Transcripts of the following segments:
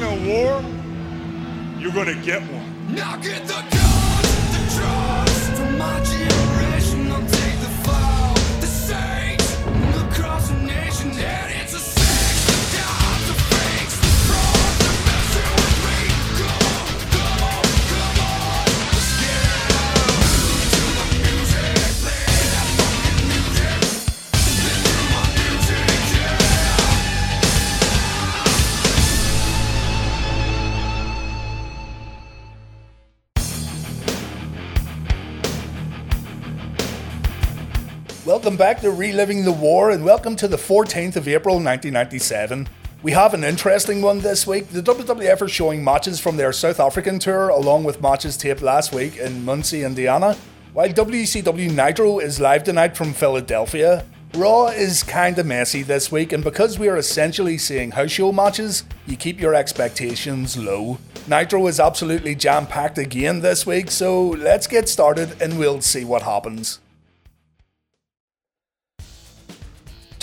want a war, you're gonna get one. Knock at the doors, Welcome back to Reliving the War and welcome to the 14th of April 1997. We have an interesting one this week. The WWF are showing matches from their South African tour along with matches taped last week in Muncie, Indiana, while WCW Nitro is live tonight from Philadelphia. Raw is kinda messy this week, and because we are essentially seeing house show matches, you keep your expectations low. Nitro is absolutely jam packed again this week, so let's get started and we'll see what happens.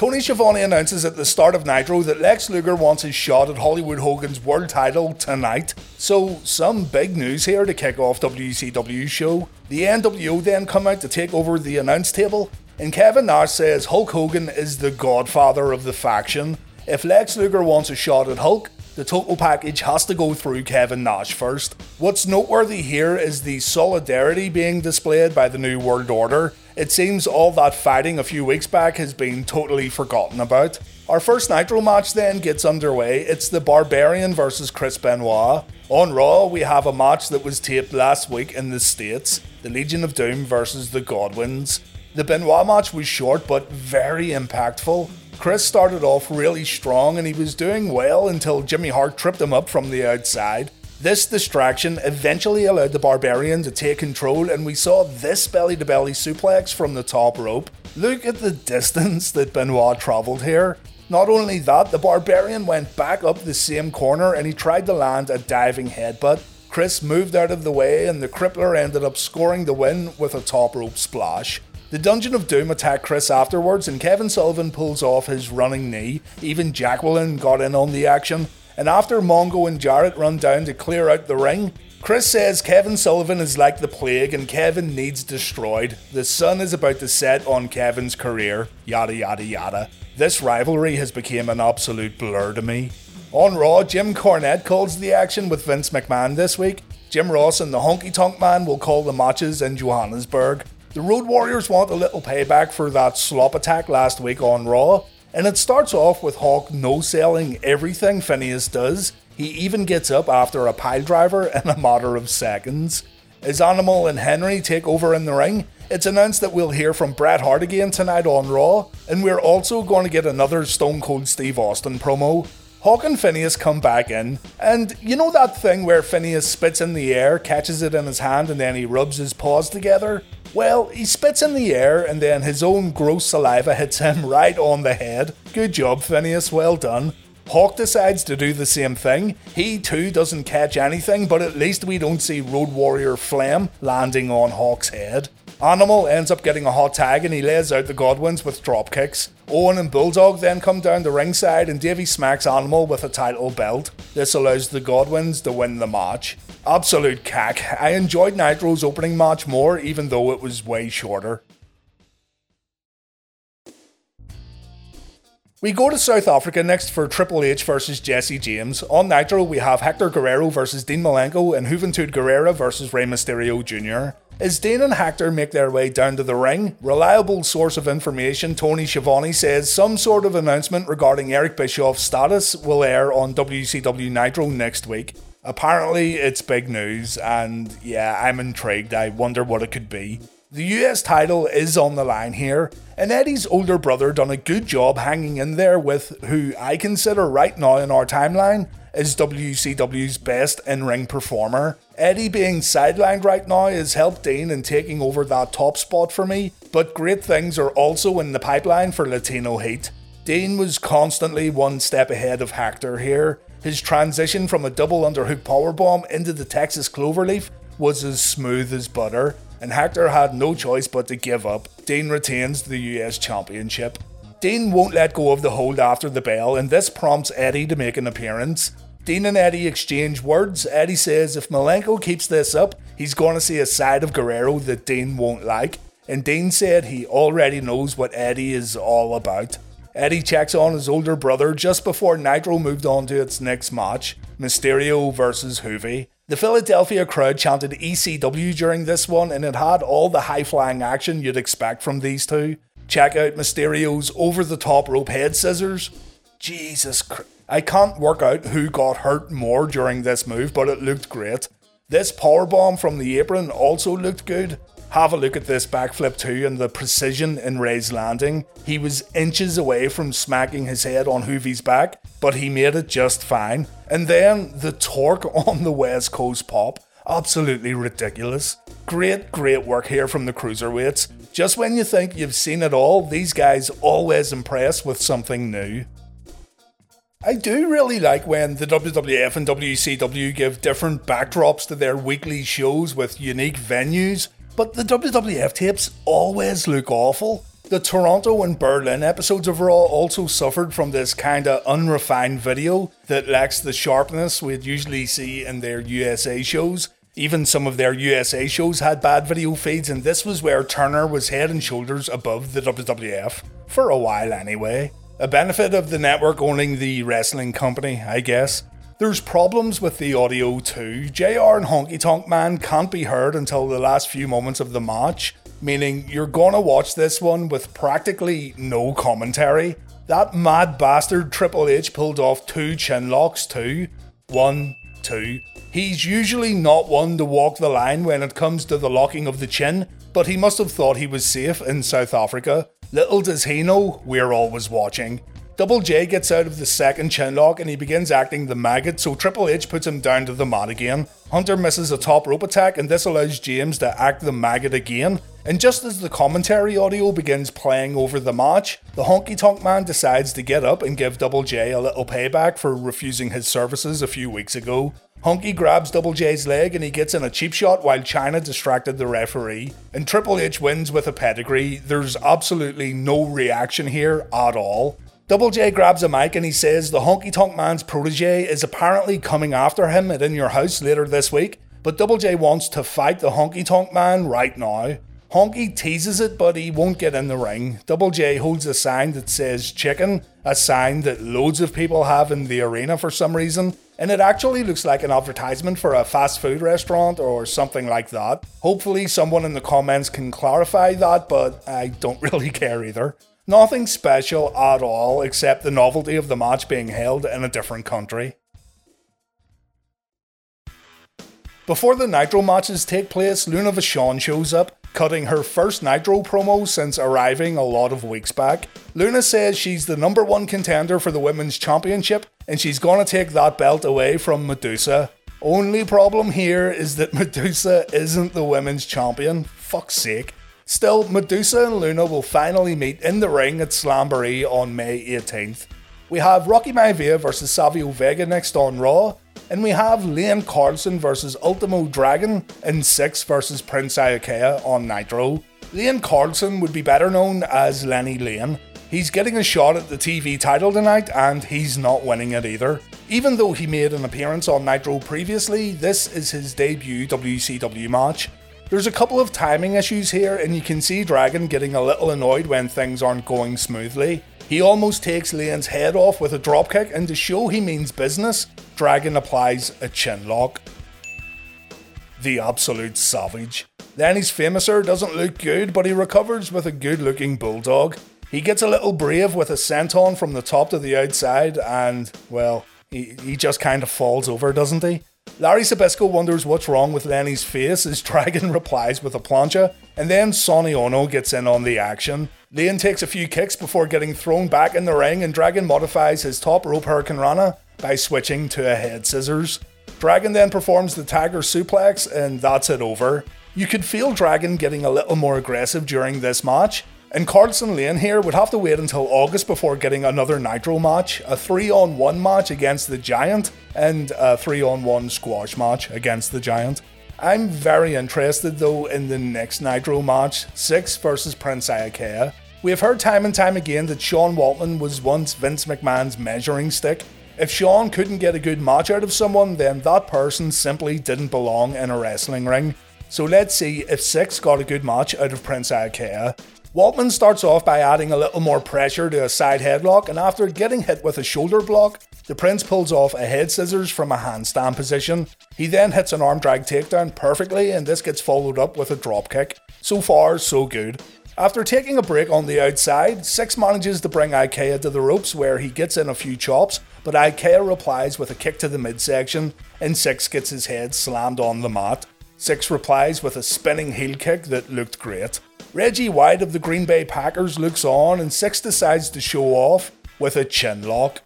Tony Schiavone announces at the start of Nitro that Lex Luger wants his shot at Hollywood Hogan's world title tonight. So, some big news here to kick off WCW's show. The NWO then come out to take over the announce table, and Kevin Nash says Hulk Hogan is the godfather of the faction. If Lex Luger wants a shot at Hulk, the total package has to go through Kevin Nash first. What's noteworthy here is the solidarity being displayed by the New World Order. It seems all that fighting a few weeks back has been totally forgotten about. Our first Nitro match then gets underway. It's the Barbarian versus Chris Benoit. On Raw, we have a match that was taped last week in the States the Legion of Doom versus the Godwinns. The Benoit match was short but very impactful. Chris started off really strong and he was doing well until Jimmy Hart tripped him up from the outside. This distraction eventually allowed the Barbarian to take control, and we saw this belly to belly suplex from the top rope. Look at the distance that Benoit travelled here. Not only that, the Barbarian went back up the same corner and he tried to land a diving headbutt. Chris moved out of the way, and the Crippler ended up scoring the win with a top rope splash. The Dungeon of Doom attacked Chris afterwards, and Kevin Sullivan pulls off his running knee. Even Jacqueline got in on the action. And after Mongo and Jarrett run down to clear out the ring, Chris says Kevin Sullivan is like the plague and Kevin needs destroyed. The sun is about to set on Kevin's career. Yada yada yada. This rivalry has become an absolute blur to me. On Raw, Jim Cornette calls the action with Vince McMahon this week. Jim Ross and the Honky Tonk Man will call the matches in Johannesburg. The Road Warriors want a little payback for that slop attack last week on Raw, and it starts off with Hawk no selling everything Phineas does. He even gets up after a pile driver in a matter of seconds. As Animal and Henry take over in the ring, it's announced that we'll hear from Bret Hart again tonight on Raw, and we're also going to get another Stone Cold Steve Austin promo. Hawk and Phineas come back in, and you know that thing where Phineas spits in the air, catches it in his hand, and then he rubs his paws together? Well, he spits in the air, and then his own gross saliva hits him right on the head. Good job, Phineas, well done. Hawk decides to do the same thing. He too doesn't catch anything, but at least we don't see Road Warrior Flame landing on Hawk's head. Animal ends up getting a hot tag and he lays out the Godwinns with drop kicks. Owen and Bulldog then come down the ringside and Davey smacks Animal with a title belt. This allows the Godwinns to win the match. Absolute cack. I enjoyed Nitro's opening match more, even though it was way shorter. We go to South Africa next for Triple H versus Jesse James. On Nitro, we have Hector Guerrero versus Dean Malenko and Juventud Guerrera versus Rey Mysterio Jr. As Dean and Hector make their way down to the ring, reliable source of information Tony Schiavone says some sort of announcement regarding Eric Bischoff's status will air on WCW Nitro next week. Apparently, it's big news, and yeah, I'm intrigued. I wonder what it could be. The US title is on the line here, and Eddie's older brother done a good job hanging in there with who I consider right now in our timeline is WCW's best in ring performer. Eddie being sidelined right now has helped Dean in taking over that top spot for me, but great things are also in the pipeline for Latino Heat. Dean was constantly one step ahead of Hector here. His transition from a double underhook powerbomb into the Texas Cloverleaf was as smooth as butter, and Hector had no choice but to give up. Dean retains the US Championship. Dean won't let go of the hold after the bell, and this prompts Eddie to make an appearance. Dean and Eddie exchange words. Eddie says if Malenko keeps this up, he's going to see a side of Guerrero that Dean won't like. And Dean said he already knows what Eddie is all about. Eddie checks on his older brother just before Nitro moved on to its next match Mysterio versus Juvi. The Philadelphia crowd chanted ECW during this one, and it had all the high flying action you'd expect from these two. Check out Mysterio's over the top rope head scissors. Jesus Christ. I can't work out who got hurt more during this move, but it looked great. This powerbomb from the apron also looked good. Have a look at this backflip too and the precision in Rey's landing. He was inches away from smacking his head on Juvi's back, but he made it just fine. And then the torque on the West Coast pop. Absolutely ridiculous. Great, great work here from the cruiserweights. Just when you think you've seen it all, these guys always impress with something new. I do really like when the WWF and WCW give different backdrops to their weekly shows with unique venues, but the WWF tapes always look awful. The Toronto and Berlin episodes of Raw also suffered from this kinda unrefined video that lacks the sharpness we'd usually see in their USA shows. Even some of their USA shows had bad video feeds, and this was where Turner was head and shoulders above the WWF. For a while, anyway. A benefit of the network owning the wrestling company, I guess. There's problems with the audio too. JR and Honky Tonk Man can't be heard until the last few moments of the match, meaning you're gonna watch this one with practically no commentary. That mad bastard Triple H pulled off two chin locks too. One, two. He's usually not one to walk the line when it comes to the locking of the chin, but he must have thought he was safe in South Africa. Little does he know, we're always watching. Double J gets out of the second chin lock and he begins acting the maggot, so Triple H puts him down to the mat again. Hunter misses a top rope attack, and this allows James to act the maggot again. And just as the commentary audio begins playing over the match, the honky tonk man decides to get up and give Double J a little payback for refusing his services a few weeks ago. Honky grabs Double J's leg and he gets in a cheap shot while Chyna distracted the referee. And Triple H wins with a pedigree. There's absolutely no reaction here at all. Double J grabs a mic and he says the honky tonk man's protege is apparently coming after him at In Your House later this week, but Double J wants to fight the honky tonk man right now. Honky teases it, but he won't get in the ring. Double J holds a sign that says chicken, a sign that loads of people have in the arena for some reason, and it actually looks like an advertisement for a fast food restaurant or something like that. Hopefully, someone in the comments can clarify that, but I don't really care either. Nothing special at all except the novelty of the match being held in a different country. Before the Nitro matches take place, Luna Vachon shows up, cutting her first Nitro promo since arriving a lot of weeks back. Luna says she's the number one contender for the Women's Championship and she's gonna take that belt away from Madusa. Only problem here is that Madusa isn't the Women's Champion. Fuck's sake. Still, Madusa and Luna will finally meet in the ring at Slamboree on May 18th. We have Rocky Maivia versus Savio Vega next on Raw, and we have Lane Carlson versus Ultimo Dragon and Syxx versus Prince Iaukea on Nitro. Lane Carlson would be better known as Lenny Lane. He's getting a shot at the TV title tonight, and he's not winning it either. Even though he made an appearance on Nitro previously, this is his debut WCW match. There's a couple of timing issues here, and you can see Dragon getting a little annoyed when things aren't going smoothly. He almost takes Lane's head off with a dropkick, and to show he means business, Dragon applies a chin lock. The absolute savage. Then Lenny's famouser doesn't look good, but he recovers with a good looking bulldog. He gets a little brave with a senton from the top to the outside, and, well, he, he just kind of falls over, doesn't he? Larry Zbyszko wonders what's wrong with Lenny's face as Dragon replies with a plancha, and then Sonny Onoo gets in on the action. Lane takes a few kicks before getting thrown back in the ring, and Dragon modifies his top rope Hurricane Rana by switching to a head scissors. Dragon then performs the Tiger suplex, and that's it over. You could feel Dragon getting a little more aggressive during this match, and Carlson Lane here would have to wait until August before getting another Nitro match, a 3 on 1 match against the Giant, and a 3 on 1 squash match against the Giant. I'm very interested though in the next Nitro match, Syxx versus Prince Iaukea. We have heard time and time again that Sean Waltman was once Vince McMahon's measuring stick, If Sean couldn't get a good match out of someone, then that person simply didn't belong in a wrestling ring. So let's see if Syxx got a good match out of Prince Iaukea. Waltman starts off by adding a little more pressure to a side headlock, and after getting hit with a shoulder block, the Prince pulls off a head scissors from a handstand position. He then hits an arm drag takedown perfectly, and this gets followed up with a drop kick. So far, so good. After taking a break on the outside, Syxx manages to bring Iaukea to the ropes where he gets in a few chops, but Iaukea replies with a kick to the midsection, and Syxx gets his head slammed on the mat. Syxx replies with a spinning heel kick that looked great. Reggie White of the Green Bay Packers looks on, and Syxx decides to show off with a chin lock.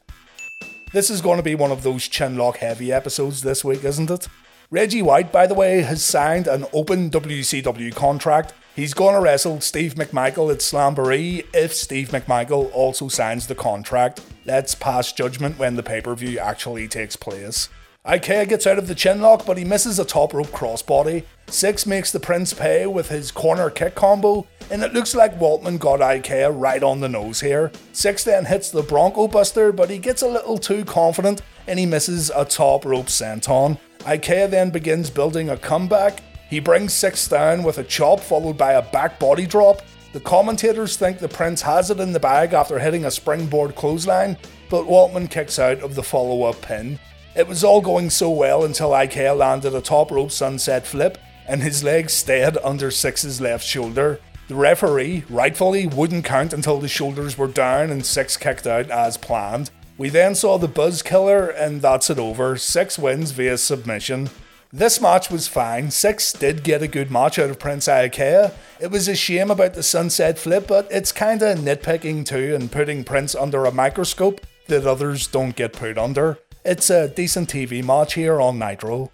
This is going to be one of those chin lock heavy episodes this week, isn't it? Reggie White, by the way, has signed an open WCW contract. He's going to wrestle Steve McMichael at Slamboree if Steve McMichael also signs the contract. Let's pass judgment when the pay per view actually takes place. Iaukea gets out of the chin lock, but he misses a top rope crossbody. Syxx makes the Prince pay with his corner kick combo, and it looks like Waltman got Iaukea right on the nose here. Syxx then hits the Bronco Buster, but he gets a little too confident and he misses a top rope senton. Iaukea then begins building a comeback. He brings Syxx down with a chop followed by a back body drop. The commentators think the Prince has it in the bag after hitting a springboard clothesline, but Waltman kicks out of the follow up pin. It was all going so well until Iaukea landed a top rope sunset flip and his leg stayed under Syxx's left shoulder. The referee, rightfully, wouldn't count until the shoulders were down and Syxx kicked out as planned. We then saw the Buzz Killer, and that's it over. Syxx wins via submission. This match was fine. Syxx did get a good match out of Prince Iaukea. It was a shame about the sunset flip, but it's kinda nitpicking too and putting Prince under a microscope that others don't get put under. It's a decent TV match here on Nitro.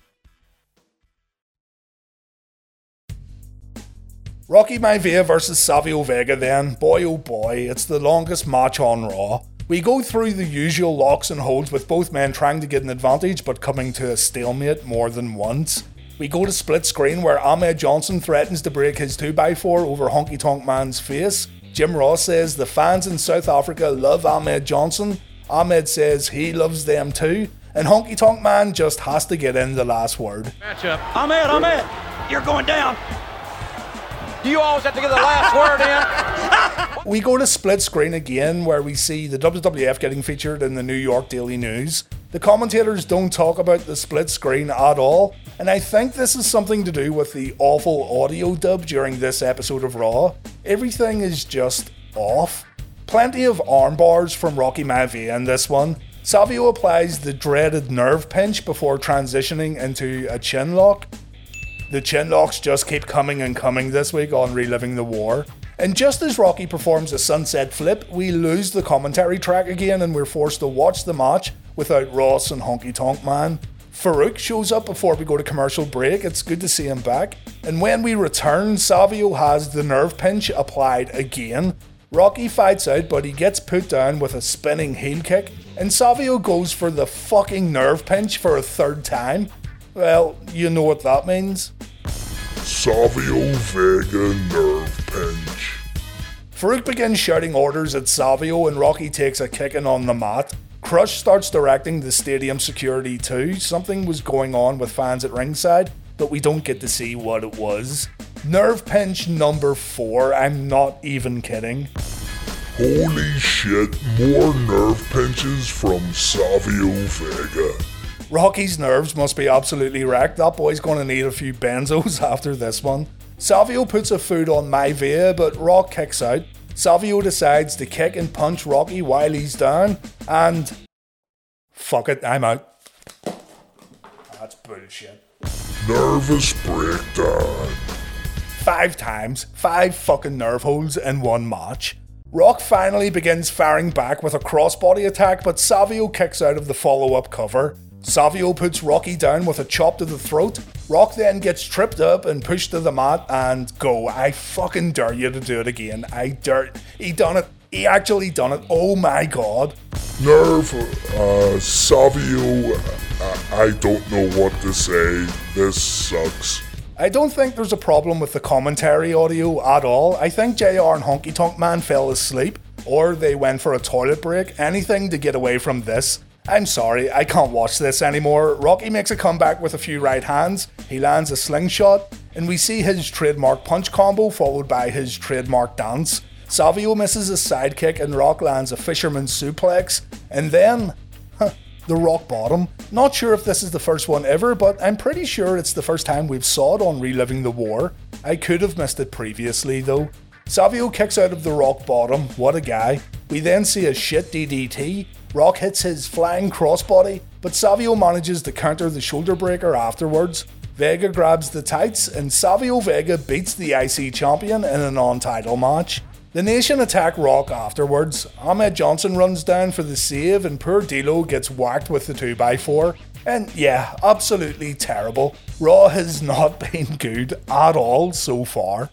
Rocky Maivia versus Savio Vega then. Boy oh boy, it's the longest match on Raw. We go through the usual locks and holds with both men trying to get an advantage but coming to a stalemate more than once. We go to split screen where Ahmed Johnson threatens to break his 2x4 over Honky Tonk Man's face. Jim Ross says the fans in South Africa love Ahmed Johnson. Ahmed says he loves them too. And Honky Tonk Man just has to get in the last word. matchup. Ahmed, Ahmed, you're going down. You always have to get the last word in. We go to split screen again where we see the WWF getting featured in the New York Daily News. The commentators don't talk about the split screen at all, and I think this is something to do with the awful audio dub during this episode of Raw. Everything is just off. Plenty of arm bars from Rocky Maivia in this one. Savio applies the dreaded nerve pinch before transitioning into a chin lock. The chin locks just keep coming and coming this week on Reliving the War. And just as Rocky performs a sunset flip, we lose the commentary track again and we're forced to watch the match without Ross and Honky Tonk Man. Farouk shows up before we go to commercial break. It's good to see him back. And when we return, Savio has the nerve pinch applied again. Rocky fights out, but he gets put down with a spinning heel kick, and Savio goes for the fucking nerve pinch for a third time. Well, you know what that means. Savio Vega nerve pinch. Farouk begins shouting orders at Savio and Rocky takes a kicking on the mat. Crush starts directing the stadium security too. Something was going on with fans at ringside, but we don't get to see what it was. Nerve pinch number four, I'm not even kidding. Holy shit, more nerve pinches from Savio Vega. Rocky's nerves must be absolutely wrecked. That boy's gonna need a few benzos after this one. Savio puts a foot on Maivia, but Rock kicks out. Savio decides to kick and punch Rocky while he's down, and fuck it, I'm out. That's bullshit. Nervous breakdown. Five times, five fucking nerve holes in one match. Rock finally begins firing back with a crossbody attack, but Savio kicks out of the follow up cover. Savio puts Rocky down with a chop to the throat. Rock then gets tripped up and pushed to the mat and go. I fucking dare you to do it again. I dare. He done it. He actually done it. Oh my god. Nerve, uh, Savio, uh, I don't know what to say. This sucks. I don't think there's a problem with the commentary audio at all. I think JR and Honky Tonk Man fell asleep, or they went for a toilet break, anything to get away from this. I'm sorry, I can't watch this anymore. Rocky makes a comeback with a few right hands, he lands a slingshot, and we see his trademark punch combo followed by his trademark dance. Savio misses a sidekick and Rock lands a fisherman suplex, and then the rock bottom. Not sure if this is the first one ever, but I'm pretty sure it's the first time we've saw it on Reliving the War. I could have missed it previously though. Savio kicks out of the rock bottom, what a guy. We then see a shit DDT. Rock hits his flying crossbody, but Savio manages to counter the shoulder breaker afterwards. Vega grabs the tights, and Savio Vega beats the IC champion in a non title match. The Nation attack Rock afterwards. Ahmed Johnson runs down for the save, and poor D'Lo gets whacked with the 2x4. And yeah, absolutely terrible. Raw has not been good at all so far.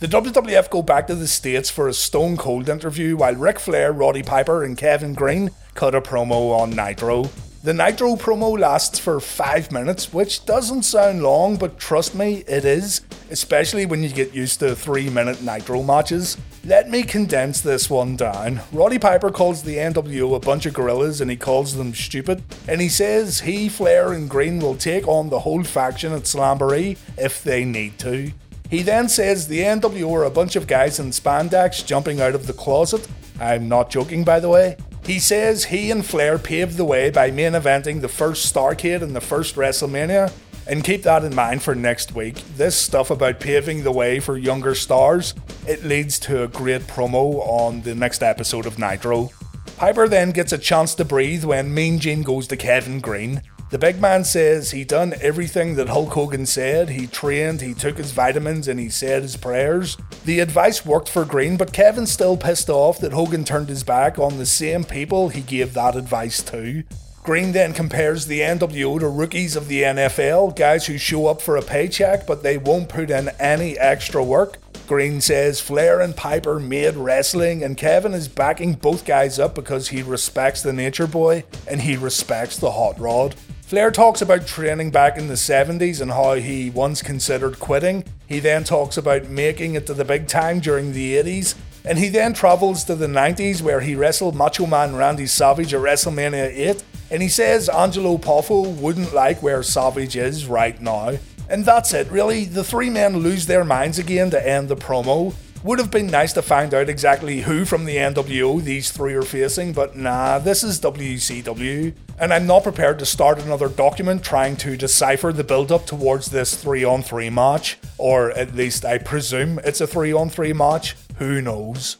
The WWF go back to the States for a Stone Cold interview while Ric Flair, Roddy Piper, and Kevin Greene cut a promo on Nitro. The Nitro promo lasts for 5 minutes, which doesn't sound long, but trust me, it is, especially when you get used to 3 minute Nitro matches. Let me condense this one down. Roddy Piper calls the NWO a bunch of gorillas and he calls them stupid, and he says he, Flair, and Greene will take on the whole faction at Slamboree if they need to. He then says the NWO are a bunch of guys in spandex jumping out of the closet. I'm not joking, by the way. He says he and Flair paved the way by main eventing the first Starcade and the first WrestleMania. And keep that in mind for next week. This stuff about paving the way for younger stars, it leads to a great promo on the next episode of Nitro. Piper then gets a chance to breathe when Mean Gene goes to Kevin Greene. The big man says he done everything that Hulk Hogan said. He trained, he took his vitamins, and he said his prayers. The advice worked for Greene, but Kevin's still pissed off that Hogan turned his back on the same people he gave that advice to. Greene then compares the NWO to rookies of the NFL, guys who show up for a paycheck but they won't put in any extra work. Greene says Flair and Piper made wrestling, and Kevin is backing both guys up because he respects the Nature Boy and he respects the Hot Rod. Flair talks about training back in the 70s and how he once considered quitting. He then talks about making it to the big time during the 80s. And he then travels to the 90s where he wrestled Macho Man Randy Savage at WrestleMania 8. And he says Angelo Poffo wouldn't like where Savage is right now. And that's it, really. The three men lose their minds again to end the promo. Would have been nice to find out exactly who from the NWO these three are facing, but nah, this is WCW. And I'm not prepared to start another document trying to decipher the build up towards this 3 on 3 match. Or at least I presume it's a 3 on 3 match. Who knows?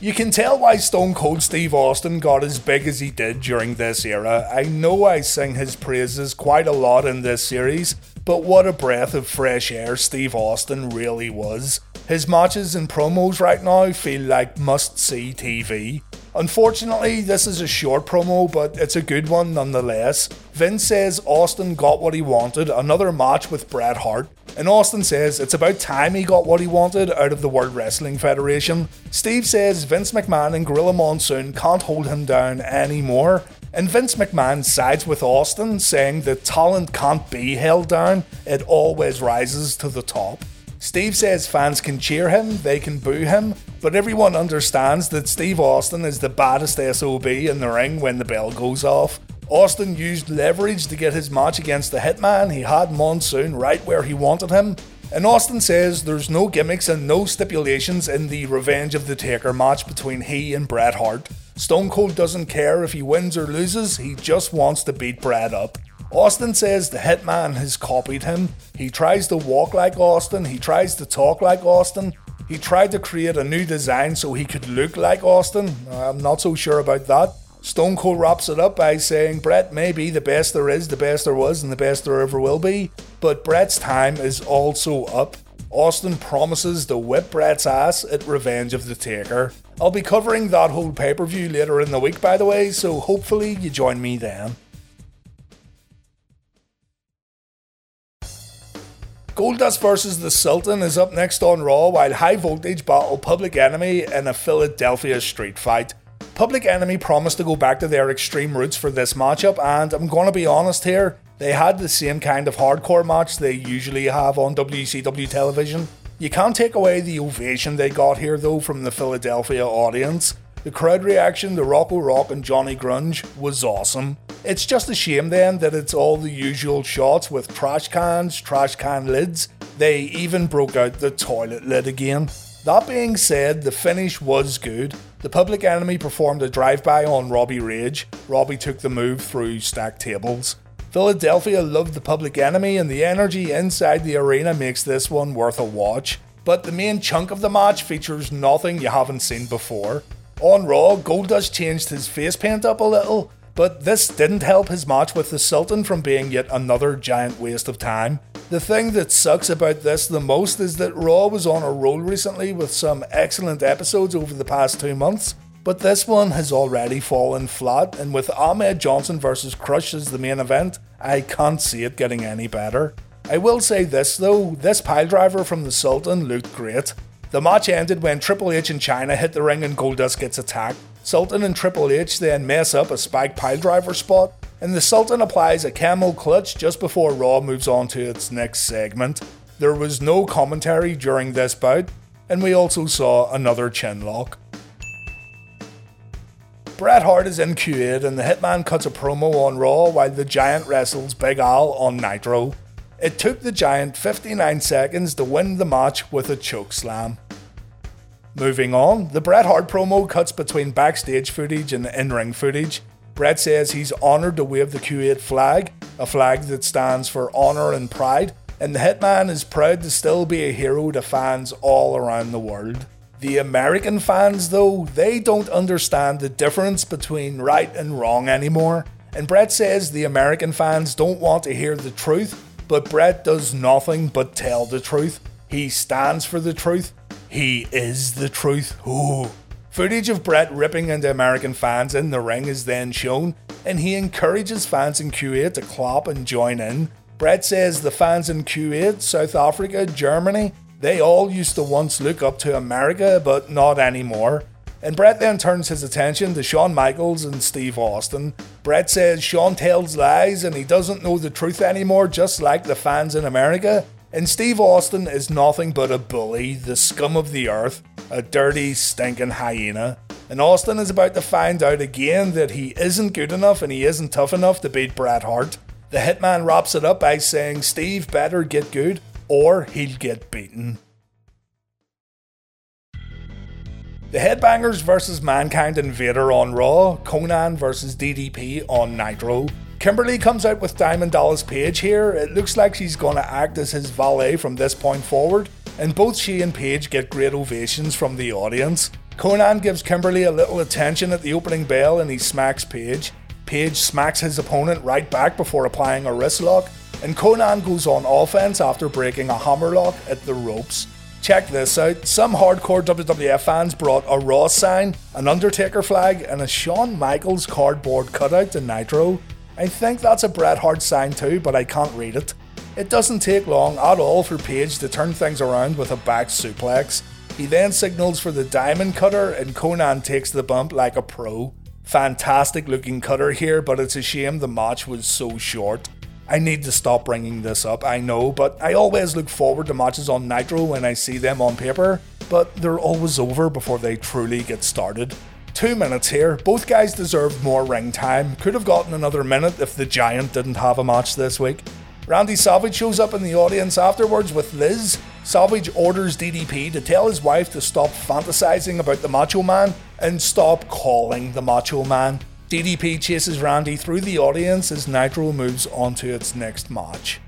You can tell why Stone Cold Steve Austin got as big as he did during this era. I know I sing his praises quite a lot in this series, but what a breath of fresh air Steve Austin really was. His matches and promos right now feel like must see TV. Unfortunately, this is a short promo, but it's a good one nonetheless. Vince says Austin got what he wanted, another match with Bret Hart. And Austin says it's about time he got what he wanted out of the World Wrestling Federation. Steve says Vince McMahon and Gorilla Monsoon can't hold him down anymore. And Vince McMahon sides with Austin, saying that talent can't be held down, it always rises to the top. Steve says fans can cheer him, they can boo him, but everyone understands that Steve Austin is the baddest SOB in the ring when the bell goes off. Austin used leverage to get his match against the Hitman. He had Monsoon right where he wanted him. And Austin says there's no gimmicks and no stipulations in the Revenge of the Taker match between he and Bret Hart. Stone Cold doesn't care if he wins or loses, he just wants to beat Bret up. Austin says the Hitman has copied him. He tries to walk like Austin, he tries to talk like Austin. He tried to create a new design so he could look like Austin. I'm not so sure about that. Stone Cold wraps it up by saying Bret may be the best there is, the best there was, and the best there ever will be, but Bret's time is also up. Austin promises to whip Bret's ass at Revenge of the Taker. I'll be covering that whole pay per view later in the week, by the way, so hopefully you join me then. Goldust versus The Sultan is up next on Raw while High Voltage battle Public Enemy in a Philadelphia street fight. Public Enemy promised to go back to their extreme roots for this matchup, and I'm gonna be honest here, they had the same kind of hardcore match they usually have on WCW television. You can't take away the ovation they got here though from the Philadelphia audience. The crowd reaction to Rocco Rock and Johnny Grunge was awesome. It's just a shame then that it's all the usual shots with trash cans, trash can lids. They even broke out the toilet lid again. That being said, the finish was good. The Public Enemy performed a drive-by on Robbie Rage. Robbie took the move through stacked tables. Philadelphia loved the Public Enemy, and the energy inside the arena makes this one worth a watch. But the main chunk of the match features nothing you haven't seen before. On Raw, Goldust changed his face paint up a little, but this didn't help his match with the Sultan from being yet another giant waste of time. The thing that sucks about this the most is that Raw was on a roll recently with some excellent episodes over the past two months, but this one has already fallen flat, and with Ahmed Johnson versus Crush as the main event, I can't see it getting any better. I will say this though, this piledriver from the Sultan looked great. The match ended when Triple H and Chyna hit the ring and Goldust gets attacked. Sultan and Triple H then mess up a spike piledriver spot, and the Sultan applies a camel clutch just before Raw moves on to its next segment. There was no commentary during this bout, and we also saw another chin lock. Bret Hart is in Kuwait and the Hitman cuts a promo on Raw while the Giant wrestles Big Al on Nitro. It took the Giant 59 seconds to win the match with a choke slam. Moving on, the Bret Hart promo cuts between backstage footage and in ring footage. Bret says he's honoured to wave the Kuwait flag, a flag that stands for honour and pride, and the Hitman is proud to still be a hero to fans all around the world. The American fans, though, they don't understand the difference between right and wrong anymore. And Bret says the American fans don't want to hear the truth, but Bret does nothing but tell the truth. He stands for the truth. He is the truth. Ooh. Footage of Bret ripping into American fans in the ring is then shown, and he encourages fans in Kuwait to clap and join in. Bret says the fans in Kuwait, South Africa, Germany, they all used to once look up to America, but not anymore. And Bret then turns his attention to Shawn Michaels and Steve Austin. Bret says Shawn tells lies and he doesn't know the truth anymore, just like the fans in America. And Steve Austin is nothing but a bully, the scum of the earth, a dirty, stinking hyena. And Austin is about to find out again that he isn't good enough and he isn't tough enough to beat Bret Hart. The hitman wraps it up by saying Steve better get good or he'll get beaten. The Headbangers versus Mankind and Vader on Raw, Konnan versus DDP on Nitro. Kimberly comes out with Diamond Dallas Page here. It looks like she's going to act as his valet from this point forward, and both she and Page get great ovations from the audience. Konnan gives Kimberly a little attention at the opening bell and he smacks Page. Page smacks his opponent right back before applying a wrist lock, and Konnan goes on offense after breaking a hammerlock at the ropes. Check this out. Some hardcore WWF fans brought a Raw sign, an Undertaker flag, and a Shawn Michaels cardboard cutout to Nitro. I think that's a Bret Hart sign too, but I can't read it. It doesn't take long at all for Page to turn things around with a back suplex. He then signals for the diamond cutter, and Konnan takes the bump like a pro. Fantastic looking cutter here, but it's a shame the match was so short. I need to stop bringing this up, I know, but I always look forward to matches on Nitro when I see them on paper, but they're always over before they truly get started. Two minutes here, both guys deserved more ring time, could have gotten another minute if the Giant didn't have a match this week. Randy Savage shows up in the audience afterwards with Liz. Savage orders DDP to tell his wife to stop fantasizing about the Macho Man and stop calling the Macho Man. DDP chases Randy through the audience as Nitro moves on to its next match.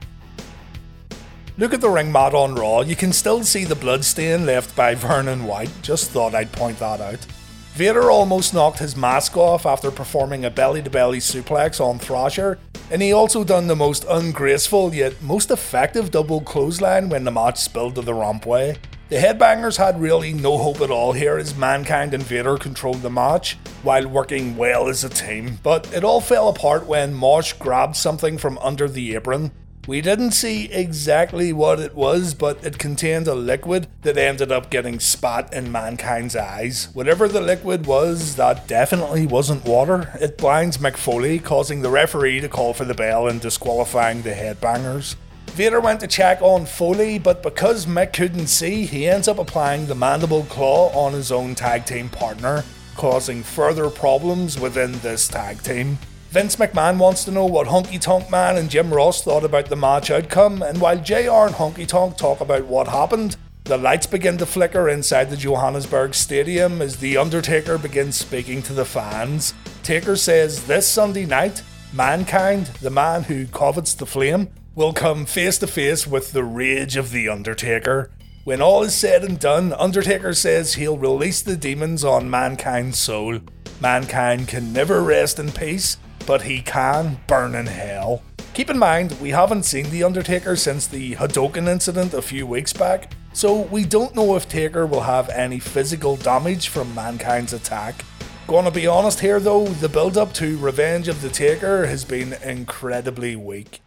Look at the ring mat on Raw, you can still see the blood stain left by Vernon White, just thought I'd point that out. Vader almost knocked his mask off after performing a belly to belly suplex on Thrasher, and he also done the most ungraceful yet most effective double clothesline when the match spilled to the rampway. The Headbangers had really no hope at all here as Mankind and Vader controlled the match while working well as a team, but it all fell apart when Mosh grabbed something from under the apron. We didn't see exactly what it was, but it contained a liquid that ended up getting spat in Mankind's eyes. Whatever the liquid was, that definitely wasn't water. It blinds Mick Foley, causing the referee to call for the bell and disqualifying the Headbangers. Vader went to check on Foley, but because Mick couldn't see, he ends up applying the mandible claw on his own tag team partner. causing further problems within this tag team. Vince McMahon wants to know what Honky Tonk Man and Jim Ross thought about the match outcome, and while JR and Honky Tonk talk about what happened, the lights begin to flicker inside the Johannesburg Stadium as The Undertaker begins speaking to the fans. Taker says this Sunday night, Mankind, the man who covets the flame, will come face to face with the rage of The Undertaker. When all is said and done, Undertaker says he'll release the demons on Mankind's soul. Mankind can never rest in peace, but he can burn in hell. Keep in mind, we haven't seen The Undertaker since the Hadoken incident a few weeks back, so we don't know if Taker will have any physical damage from Mankind's attack. Gonna be honest here though, the build up to Revenge of the Taker has been incredibly weak.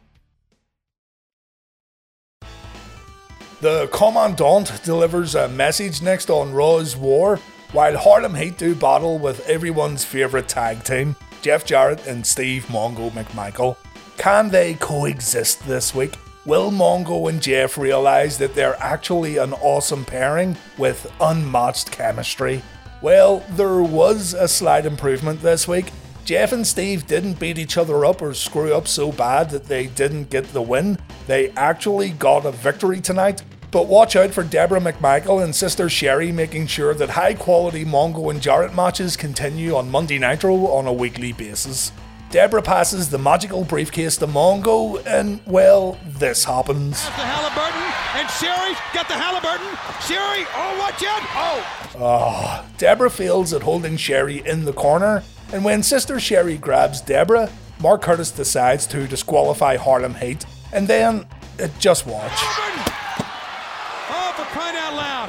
The Commandant delivers a message next on Raw's War, while Harlem Heat do battle with everyone's favourite tag team, Jeff Jarrett and Steve Mongo McMichael. Can they coexist this week? Will Mongo and Jeff realise that they're actually an awesome pairing with unmatched chemistry? Well, there was a slight improvement this week. Jeff and Steve didn't beat each other up or screw up so bad that they didn't get the win. They actually got a victory tonight. But watch out for Deborah McMichael and sister Sherry making sure that high quality Mongo and Jarrett matches continue on Monday Nitro on a weekly basis. Deborah passes the magical briefcase to Mongo, and well, this happens. the Halliburton, and Sherry got the Halliburton. Sherry, oh, watch out! Oh, ah, Deborah fails at holding Sherry in the corner, and when Sister Sherry grabs Deborah, Mark Curtis decides to disqualify Harlem Heat, and then uh, just watch. Halliburton! Oh, for crying out loud!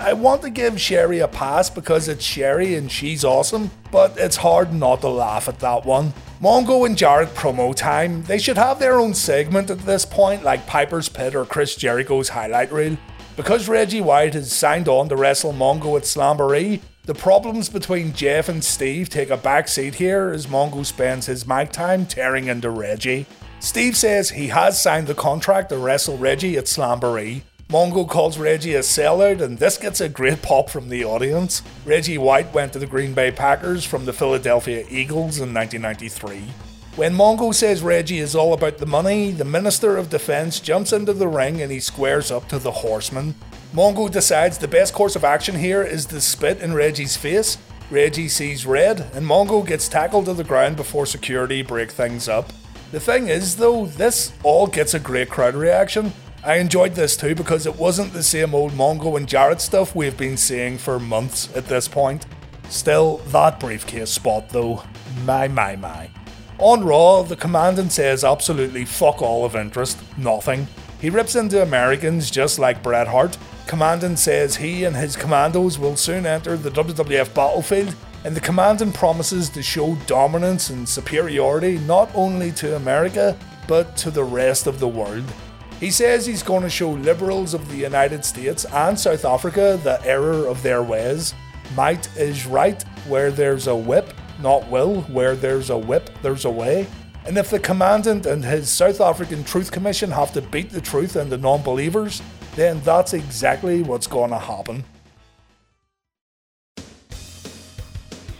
I want to give Sherry a pass because it's Sherry and she's awesome, but it's hard not to laugh at that one. Mongo and Jarrett promo time. They should have their own segment at this point, like Piper's Pit or Chris Jericho's highlight reel. Because Reggie White has signed on to wrestle Mongo at Slamboree, the problems between Jeff and Steve take a backseat here as Mongo spends his mic time tearing into Reggie. Steve says he has signed the contract to wrestle Reggie at Slamboree. Mongo calls Reggie a sellout, and this gets a great pop from the audience. Reggie White went to the Green Bay Packers from the Philadelphia Eagles in 1993. When Mongo says Reggie is all about the money, the Minister of Defense jumps into the ring and he squares up to the Horseman. Mongo decides the best course of action here is to spit in Reggie's face. Reggie sees red, and Mongo gets tackled to the ground before security break things up. The thing is, though, this all gets a great crowd reaction. I enjoyed this too because it wasn't the same old Mongo and Jarrett stuff we've been seeing for months at this point. Still, that briefcase spot though, my my my. On Raw, the Commandant says absolutely fuck all of interest, nothing. He rips into Americans just like Bret Hart. Commandant says he and his commandos will soon enter the WWF battlefield, and the Commandant promises to show dominance and superiority not only to America, but to the rest of the world. He says he's going to show liberals of the United States and South Africa the error of their ways. Might is right where there's a whip, not will where there's a whip, there's a way. And if the Commandant and his South African Truth Commission have to beat the truth and the non believers, then that's exactly what's going to happen.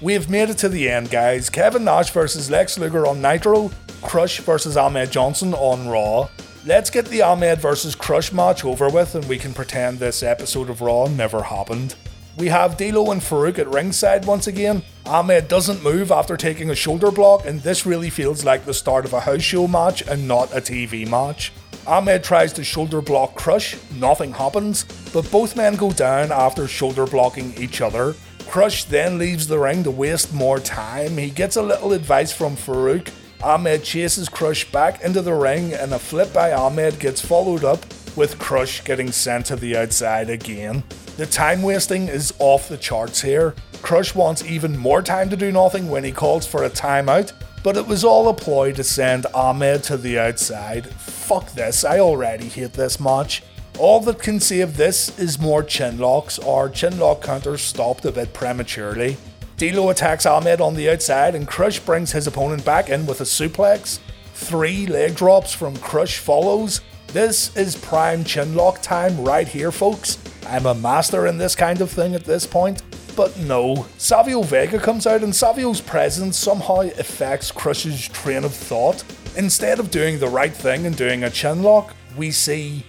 We have made it to the end, guys. Kevin Nash versus Lex Luger on Nitro, Crush versus Ahmed Johnson on Raw. Let's get the Ahmed versus Crush match over with and we can pretend this episode of Raw never happened. We have D'Lo and Farouk at ringside once again. Ahmed doesn't move after taking a shoulder block, and this really feels like the start of a house show match and not a TV match. Ahmed tries to shoulder block Crush, nothing happens, but both men go down after shoulder blocking each other. Crush then leaves the ring to waste more time. He gets a little advice from Farouk. Ahmed chases Crush back into the ring, and a flip by Ahmed gets followed up with Crush getting sent to the outside again. The time wasting is off the charts here. Crush wants even more time to do nothing when he calls for a timeout, but it was all a ploy to send Ahmed to the outside. Fuck this, I already hate this match. All that can save this is more chin locks or chin lock counters stopped a bit prematurely. D'Lo attacks Ahmed on the outside and Crush brings his opponent back in with a suplex. Three leg drops from Crush follows. This is prime chin lock time right here, folks. I'm a master in this kind of thing at this point. But no, Savio Vega comes out, and Savio's presence somehow affects Crush's train of thought. Instead of doing the right thing and doing a chin lock, we see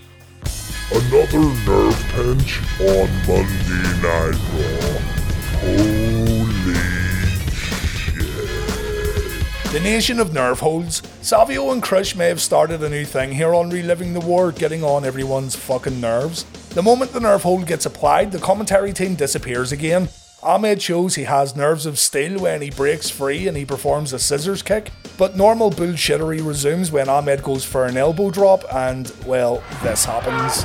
Another nerve pinch on Monday Night Raw. Holy shit. The Nation of Nerve Holds. Savio and Crush may have started a new thing here on Reliving the War, getting on everyone's fucking nerves. The moment the nerve hold gets applied, the commentary team disappears again. Ahmed shows he has nerves of steel when he breaks free and he performs a scissors kick, but normal bullshittery resumes when Ahmed goes for an elbow drop, and, well, this happens.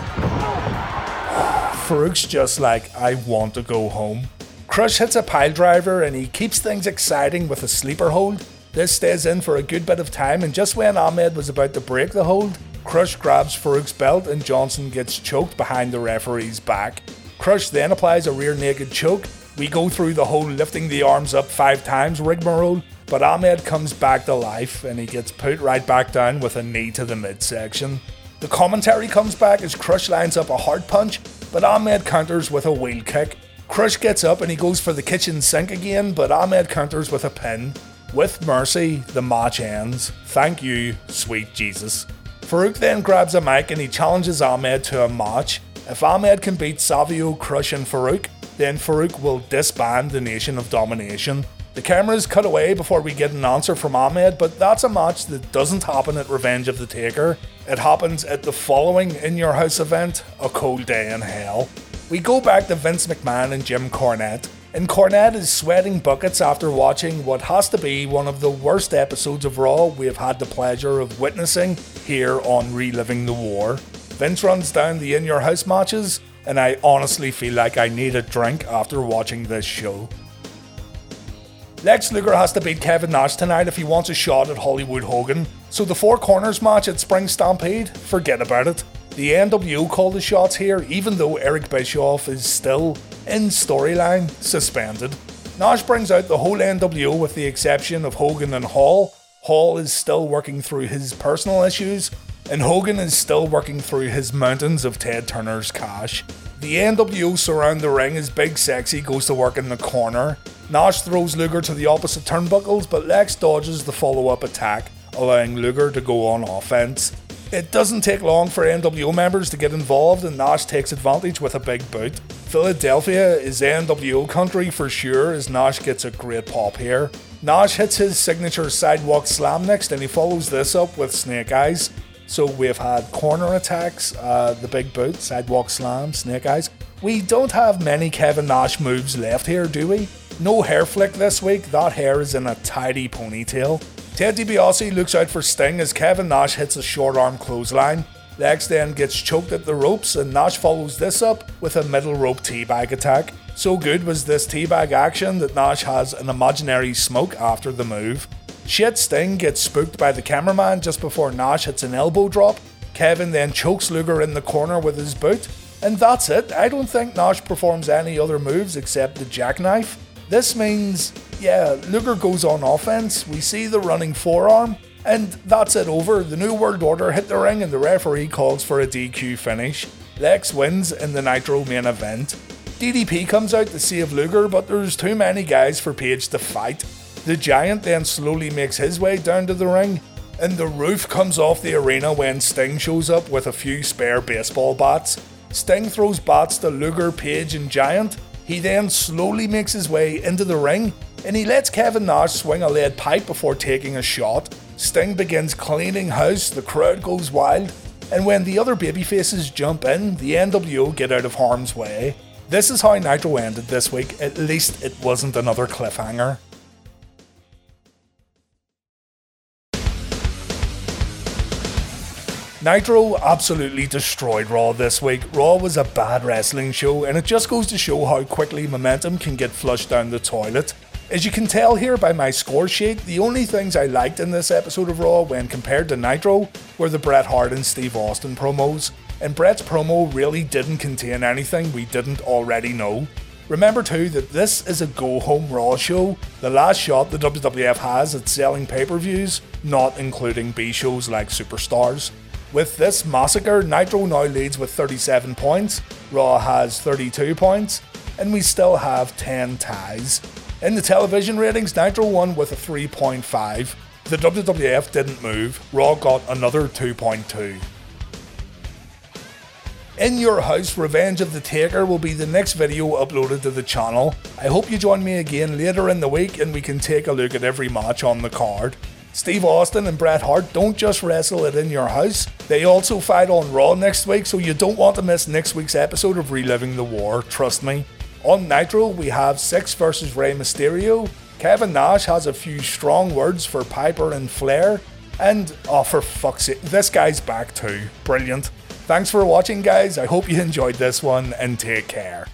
Faarooq's just like, I want to go home. Crush hits a pile driver and he keeps things exciting with a sleeper hold. This stays in for a good bit of time, and just when Ahmed was about to break the hold, Crush grabs Faarooq's belt and Johnson gets choked behind the referee's back. Crush then applies a rear naked choke. We go through the whole lifting the arms up five times rigmarole, but Ahmed comes back to life and he gets put right back down with a knee to the midsection. The commentary comes back as Crush lines up a hard punch, but Ahmed counters with a wheel kick. Crush gets up and he goes for the kitchen sink again, but Ahmed counters with a pin. With mercy, the match ends. Thank you, sweet Jesus. Faarooq then grabs a mic and he challenges Ahmed to a match. If Ahmed can beat Savio, Crush, and Faarooq, then Faarooq will disband the Nation of Domination. The cameras cut away before we get an answer from Ahmed, but that's a match that doesn't happen at Revenge of the Taker. It happens at the following In Your House event, A Cold Day in Hell. We go back to Vince McMahon and Jim Cornette, and Cornette is sweating buckets after watching what has to be one of the worst episodes of Raw we have had the pleasure of witnessing here on Reliving the War. Vince runs down the In Your House matches, and I honestly feel like I need a drink after watching this show. Lex Luger has to beat Kevin Nash tonight if he wants a shot at Hollywood Hogan. So the Four Corners match at Spring Stampede, forget about it. The NWO call the shots here, even though Eric Bischoff is still, in storyline, suspended. Nash brings out the whole NWO with the exception of Hogan and Hall. Hall is still working through his personal issues, and Hogan is still working through his mountains of Ted Turner's cash. The NWO surround the ring as Big Sexy goes to work in the corner. Nash throws Luger to the opposite turnbuckles, but Lex dodges the follow up attack, allowing Luger to go on offense. It doesn't take long for NWO members to get involved, and Nash takes advantage with a big boot. Philadelphia is NWO country for sure, as Nash gets a great pop here. Nash hits his signature sidewalk slam next, and he follows this up with Snake Eyes. So we've had corner attacks, uh, the big boot, sidewalk slam, snake eyes. We don't have many Kevin Nash moves left here, do we? No hair flick this week, that hair is in a tidy ponytail. Ted DiBiase looks out for Sting as Kevin Nash hits a short arm clothesline. Lex then gets choked at the ropes and Nash follows this up with a middle rope teabag attack. So good was this teabag action that Nash has an imaginary smoke after the move. Shit Sting gets spooked by the cameraman just before Nash hits an elbow drop. Kevin then chokes Luger in the corner with his boot. And that's it. I don't think Nash performs any other moves except the jackknife. This means, yeah, Luger goes on offense. We see the running forearm. And that's it over. The New World Order hit the ring and the referee calls for a DQ finish. Lex wins in the Nitro main event. DDP comes out to save Luger, but there's too many guys for Page to fight. The Giant then slowly makes his way down to the ring, and the roof comes off the arena when Sting shows up with a few spare baseball bats. Sting throws bats to Luger, Page, and Giant. He then slowly makes his way into the ring, and he lets Kevin Nash swing a lead pipe before taking a shot. Sting begins cleaning house, the crowd goes wild, and when the other babyfaces jump in, the NWO get out of harm's way. This is how Nitro ended this week, at least it wasn't another cliffhanger. Nitro absolutely destroyed Raw this week. Raw was a bad wrestling show, and it just goes to show how quickly momentum can get flushed down the toilet. As you can tell here by my score sheet, the only things I liked in this episode of Raw when compared to Nitro were the Bret Hart and Steve Austin promos, and Bret's promo really didn't contain anything we didn't already know. Remember too that this is a go home Raw show, the last shot the WWF has at selling pay per views, not including B shows like Superstars. With this massacre, Nitro now leads with 37 points, Raw has 32 points, and we still have 10 ties. In the television ratings, Nitro won with a 3.5. The WWF didn't move. Raw got another 2.2. In Your House, Revenge of the Taker will be the next video uploaded to the channel. I hope you join me again later in the week and we can take a look at every match on the card. Steve Austin and Bret Hart don't just wrestle it in your house, they also fight on Raw next week, so you don't want to miss next week's episode of Reliving the War, trust me. On Nitro, we have Syxx versus Rey Mysterio. Kevin Nash has a few strong words for Piper and Flair. And, oh, for fuck's sake, this guy's back too. Brilliant. Thanks for watching, guys. I hope you enjoyed this one and take care.